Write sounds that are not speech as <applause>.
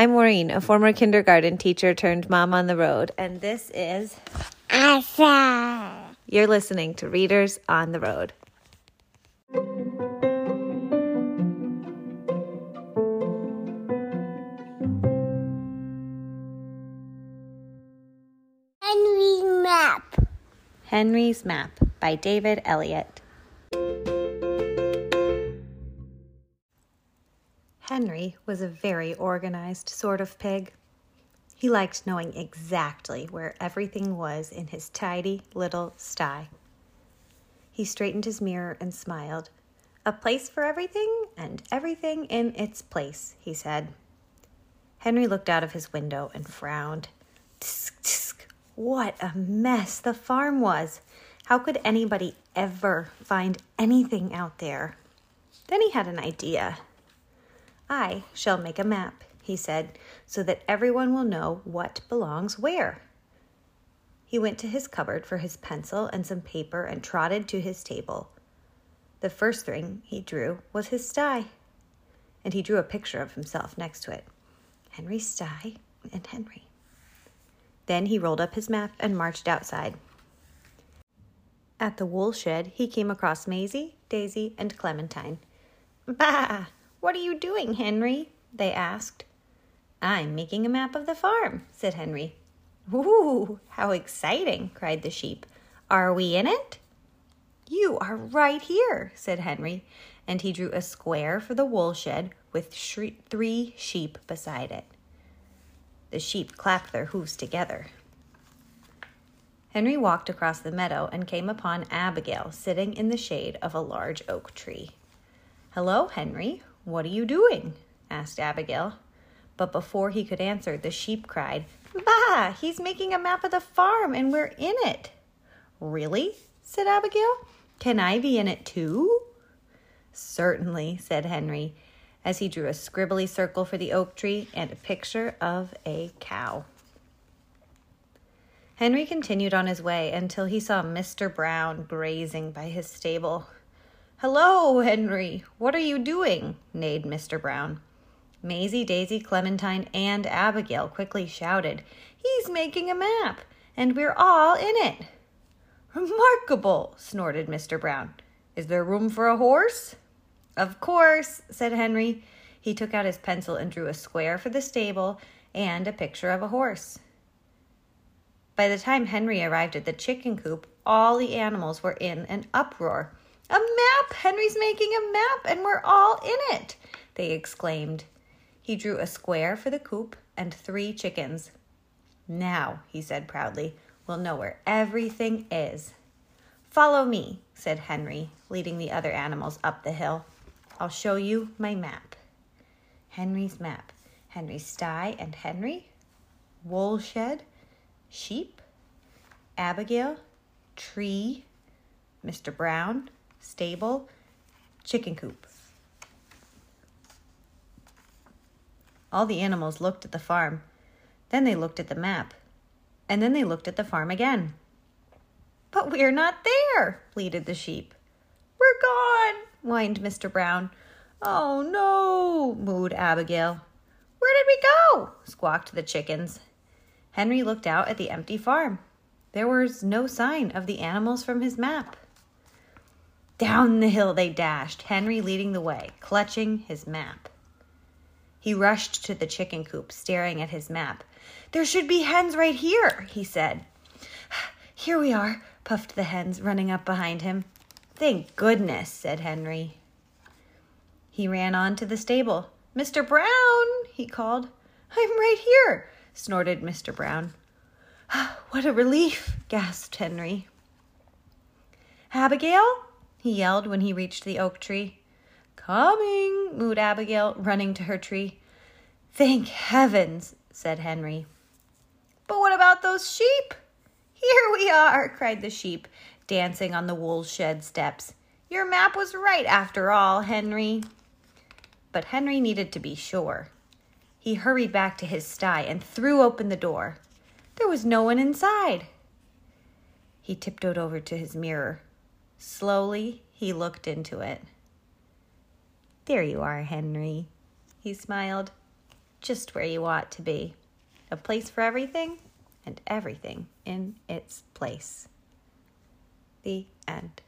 I'm Maureen, a former kindergarten teacher turned mom on the road, and this is Asa. You're listening to Readers on the Road. Henry's Map by David Elliot. Henry was a very organized sort of pig. He liked knowing exactly where everything was in his tidy little sty. He straightened his mirror and smiled. A place for everything and everything in its place, he said. Henry looked out of his window and frowned. Tsk, tsk. What a mess the farm was! How could anybody ever find anything out there? Then he had an idea. I shall make a map, he said, so that everyone will know what belongs where. He went to his cupboard for his pencil and some paper and trotted to his table. The first thing he drew was his sty, and he drew a picture of himself next to it Henry Sty and Henry. Then he rolled up his map and marched outside. At the wool shed, he came across Maisie, Daisy, and Clementine. Bah! What are you doing, Henry? they asked. I'm making a map of the farm, said Henry. Ooh, how exciting, cried the sheep. Are we in it? You are right here, said Henry, and he drew a square for the wool shed with three sheep beside it. The sheep clapped their hoofs together. Henry walked across the meadow and came upon Abigail sitting in the shade of a large oak tree. Hello, Henry. What are you doing? asked Abigail. But before he could answer, the sheep cried, Bah! He's making a map of the farm and we're in it. Really? said Abigail. Can I be in it too? Certainly, said Henry, as he drew a scribbly circle for the oak tree and a picture of a cow. Henry continued on his way until he saw Mr. Brown grazing by his stable. Hello, Henry. What are you doing? neighed Mr. Brown. Maisie, Daisy, Clementine, and Abigail quickly shouted, He's making a map, and we're all in it. Remarkable, snorted Mr. Brown. Is there room for a horse? Of course, said Henry. He took out his pencil and drew a square for the stable and a picture of a horse. By the time Henry arrived at the chicken coop, all the animals were in an uproar. A map! Henry's making a map, and we're all in it! They exclaimed. He drew a square for the coop and three chickens. Now, he said proudly, we'll know where everything is. Follow me, said Henry, leading the other animals up the hill. I'll show you my map. Henry's map. Henry's sty and Henry. Wool shed. Sheep. Abigail. Tree. Mr. Brown. Stable. Chicken coop. All the animals looked at the farm. Then they looked at the map. And then they looked at the farm again. But we're not there, pleaded the sheep. We're gone, whined Mr. Brown. Oh no, mooed Abigail. Where did we go? squawked the chickens. Henry looked out at the empty farm. There was no sign of the animals from his map. Down the hill they dashed, Henry leading the way, clutching his map. He rushed to the chicken coop, staring at his map. There should be hens right here, he said. <sighs> Here we are, puffed the hens, running up behind him. Thank goodness, said Henry. He ran on to the stable. Mr. Brown, he called. I'm right here, snorted Mr. Brown. <sighs> What a relief, gasped Henry. Abigail, he yelled when he reached the oak tree. Coming, mooed Abigail, running to her tree. Thank heavens, said Henry. But what about those sheep? Here we are, cried the sheep, dancing on the wool shed steps. Your map was right after all, Henry. But Henry needed to be sure. He hurried back to his sty and threw open the door. There was no one inside. He tiptoed over to his mirror. Slowly, he looked into it. There you are, Henry, he smiled. just where you ought to be. A place for everything and everything in its place. The end.